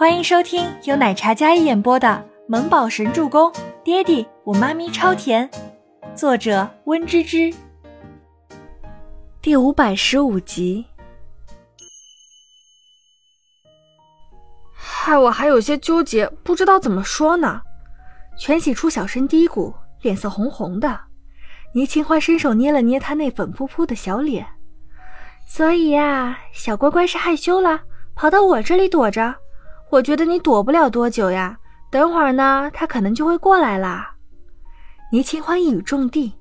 欢迎收听由奶茶嘉一演播的《萌宝神助攻》，爹地我妈咪超甜，作者温芝芝。第五百十五集。害我还有些纠结，不知道怎么说呢。全喜初小声嘀咕，脸色红红的。倪清欢伸手捏了捏他那粉扑扑的小脸。所以呀，小乖乖是害羞了，跑到我这里躲着。我觉得你躲不了多久呀，等会儿呢，他可能就会过来啦。倪清欢一语中的，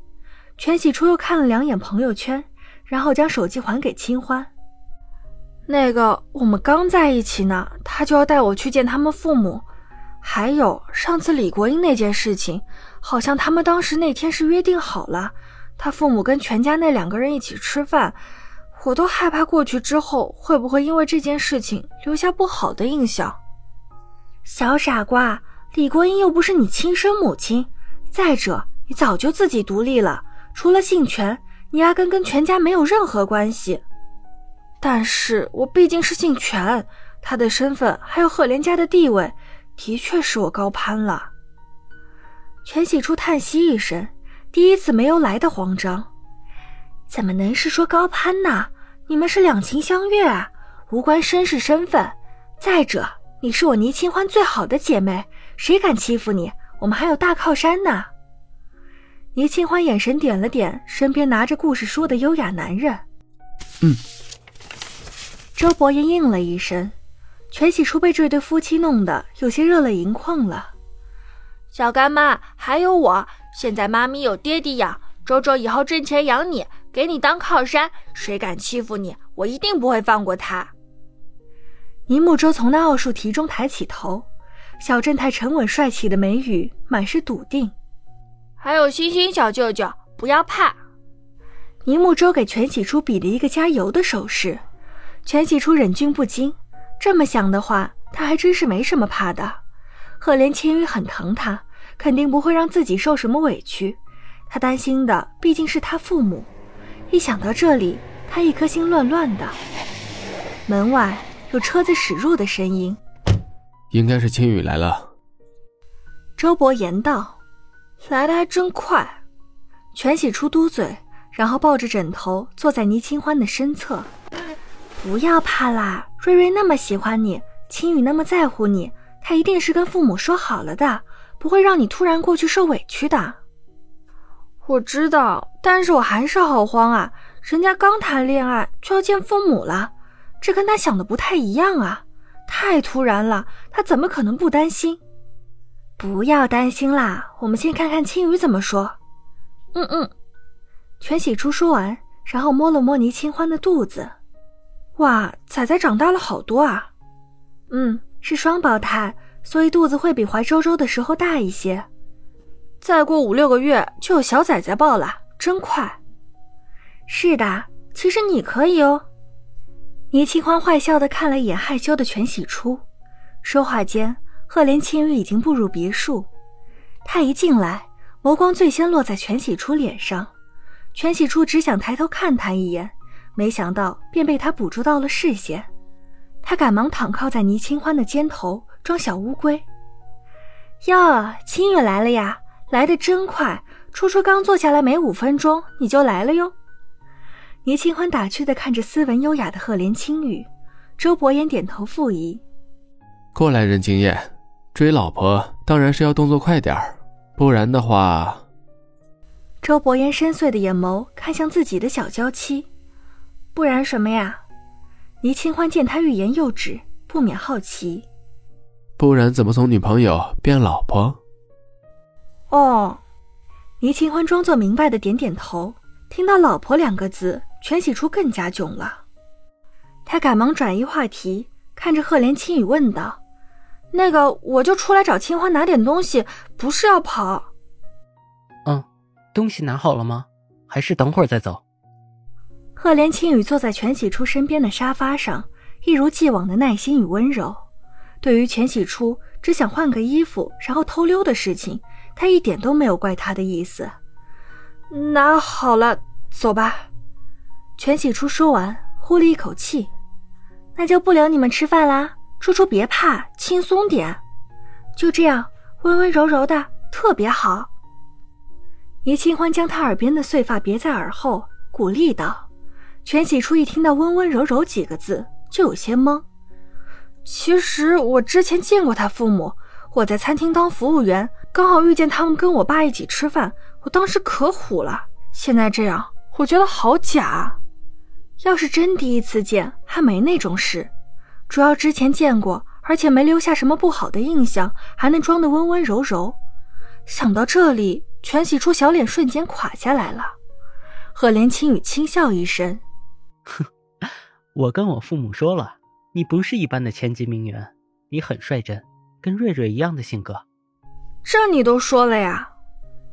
全喜初又看了两眼朋友圈，然后将手机还给清欢。那个，我们刚在一起呢，他就要带我去见他们父母。还有上次李国英那件事情，好像他们当时那天是约定好了，他父母跟全家那两个人一起吃饭。我都害怕过去之后会不会因为这件事情留下不好的印象。小傻瓜，李国英又不是你亲生母亲。再者，你早就自己独立了，除了姓全，你压根跟全家没有任何关系。但是我毕竟是姓全，他的身份还有赫连家的地位，的确是我高攀了。全喜初叹息一声，第一次没由来的慌张。怎么能是说高攀呢？你们是两情相悦啊，无关身世身份。再者，你是我倪清欢最好的姐妹，谁敢欺负你？我们还有大靠山呢。倪清欢眼神点了点身边拿着故事书的优雅男人。嗯。周伯言应了一声，全喜初被这对夫妻弄得有些热泪盈眶了。小干妈，还有我，现在妈咪有爹地养，周周以后挣钱养你。给你当靠山，谁敢欺负你，我一定不会放过他。倪木舟从那奥数题中抬起头，小正太沉稳帅气的眉宇满是笃定。还有星星小舅舅，不要怕。倪木舟给全喜初比了一个加油的手势，全喜初忍俊不禁，这么想的话，他还真是没什么怕的。赫连千羽很疼他，肯定不会让自己受什么委屈。他担心的毕竟是他父母。一想到这里，他一颗心乱乱的。门外有车子驶入的声音，应该是青雨来了。周伯言道：“来的还真快。”全喜初嘟嘴，然后抱着枕头坐在倪清欢的身侧。不要怕啦，瑞瑞那么喜欢你，青雨那么在乎你，他一定是跟父母说好了的，不会让你突然过去受委屈的。我知道，但是我还是好慌啊！人家刚谈恋爱就要见父母了，这跟他想的不太一样啊！太突然了，他怎么可能不担心？不要担心啦，我们先看看青雨怎么说。嗯嗯，全喜初说完，然后摸了摸倪清欢的肚子，哇，仔仔长大了好多啊！嗯，是双胞胎，所以肚子会比怀周周的时候大一些。再过五六个月就有小崽崽抱了，真快。是的，其实你可以哦。倪清欢坏笑的看了一眼害羞的全喜初，说话间，赫连青羽已经步入别墅。他一进来，眸光最先落在全喜初脸上。全喜初只想抬头看他一眼，没想到便被他捕捉到了视线。他赶忙躺靠在倪清欢的肩头，装小乌龟。哟，青羽来了呀！来的真快，初初刚坐下来没五分钟，你就来了哟。倪清欢打趣的看着斯文优雅的赫连青羽，周伯言点头附议。过来人经验，追老婆当然是要动作快点儿，不然的话。周伯言深邃的眼眸看向自己的小娇妻，不然什么呀？倪清欢见他欲言又止，不免好奇。不然怎么从女朋友变老婆？哦，倪清欢装作明白的点点头。听到“老婆”两个字，全喜初更加囧了。他赶忙转移话题，看着赫连青雨问道：“那个，我就出来找清欢拿点东西，不是要跑。”“嗯，东西拿好了吗？还是等会儿再走？”赫连青雨坐在全喜初身边的沙发上，一如既往的耐心与温柔。对于全喜初只想换个衣服然后偷溜的事情。他一点都没有怪他的意思。那好了，走吧。全喜初说完，呼了一口气，那就不留你们吃饭啦。猪猪别怕，轻松点，就这样温温柔柔的，特别好。倪清欢将他耳边的碎发别在耳后，鼓励道。全喜初一听到“温温柔柔”几个字，就有些懵。其实我之前见过他父母，我在餐厅当服务员，刚好遇见他们跟我爸一起吃饭，我当时可虎了。现在这样，我觉得好假。要是真第一次见，还没那种事。主要之前见过，而且没留下什么不好的印象，还能装得温温柔柔。想到这里，全喜初小脸瞬间垮下来了。赫连青雨轻笑一声。哼，我跟我父母说了，你不是一般的千金名媛，你很率真，跟瑞瑞一样的性格。这你都说了呀？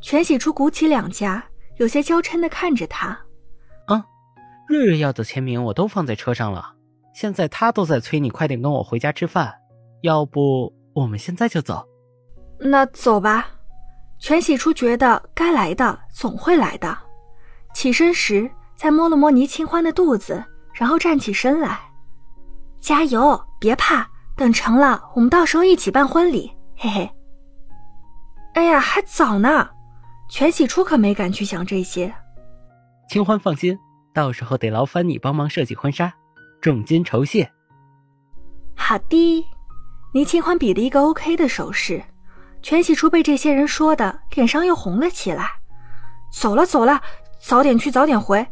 全喜初鼓起两颊，有些娇嗔的看着他。嗯，瑞瑞要的签名我都放在车上了，现在他都在催你快点跟我回家吃饭，要不我们现在就走？那走吧。全喜初觉得该来的总会来的，起身时。再摸了摸倪清欢的肚子，然后站起身来，加油，别怕，等成了，我们到时候一起办婚礼，嘿嘿。哎呀，还早呢，全喜初可没敢去想这些。清欢放心，到时候得劳烦你帮忙设计婚纱，重金酬谢。好的，倪清欢比了一个 OK 的手势，全喜初被这些人说的脸上又红了起来。走了走了，早点去早点回。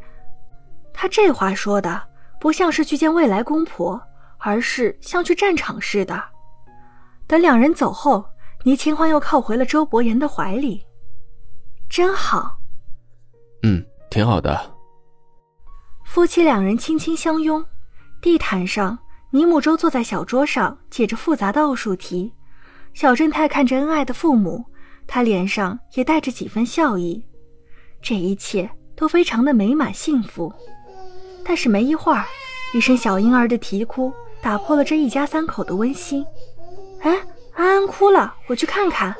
他这话说的不像是去见未来公婆，而是像去战场似的。等两人走后，倪清欢又靠回了周伯言的怀里，真好。嗯，挺好的。夫妻两人轻轻相拥，地毯上，倪母舟坐在小桌上解着复杂的奥数题，小正太看着恩爱的父母，他脸上也带着几分笑意。这一切都非常的美满幸福。但是没一会儿，一声小婴儿的啼哭打破了这一家三口的温馨。哎，安安哭了，我去看看。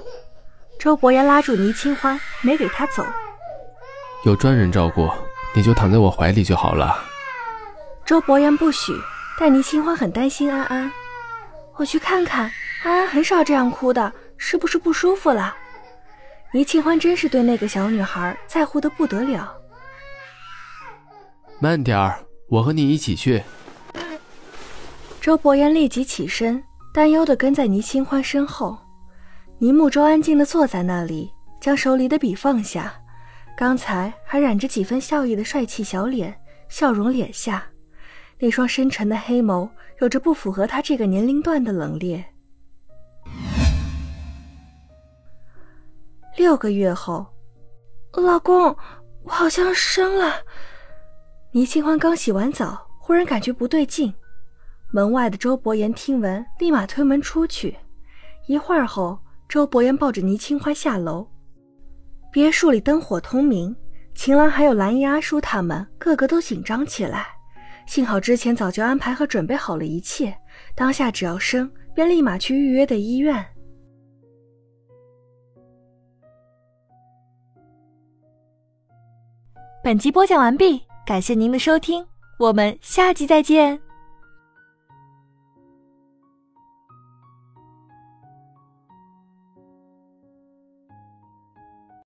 周伯言拉住倪清欢，没给他走。有专人照顾，你就躺在我怀里就好了。周伯言不许，但倪清欢很担心安安。我去看看，安安很少这样哭的，是不是不舒服了？倪清欢真是对那个小女孩在乎的不得了。慢点儿，我和你一起去。周伯言立即起身，担忧的跟在倪清欢身后。倪木舟安静的坐在那里，将手里的笔放下。刚才还染着几分笑意的帅气小脸，笑容敛下，那双深沉的黑眸，有着不符合他这个年龄段的冷冽。六个月后，老公，我好像生了。倪清欢刚洗完澡，忽然感觉不对劲。门外的周伯言听闻，立马推门出去。一会儿后，周伯言抱着倪清欢下楼。别墅里灯火通明，秦岚还有蓝衣、阿叔他们个个都紧张起来。幸好之前早就安排和准备好了一切，当下只要生，便立马去预约的医院。本集播讲完毕。感谢您的收听，我们下集再见。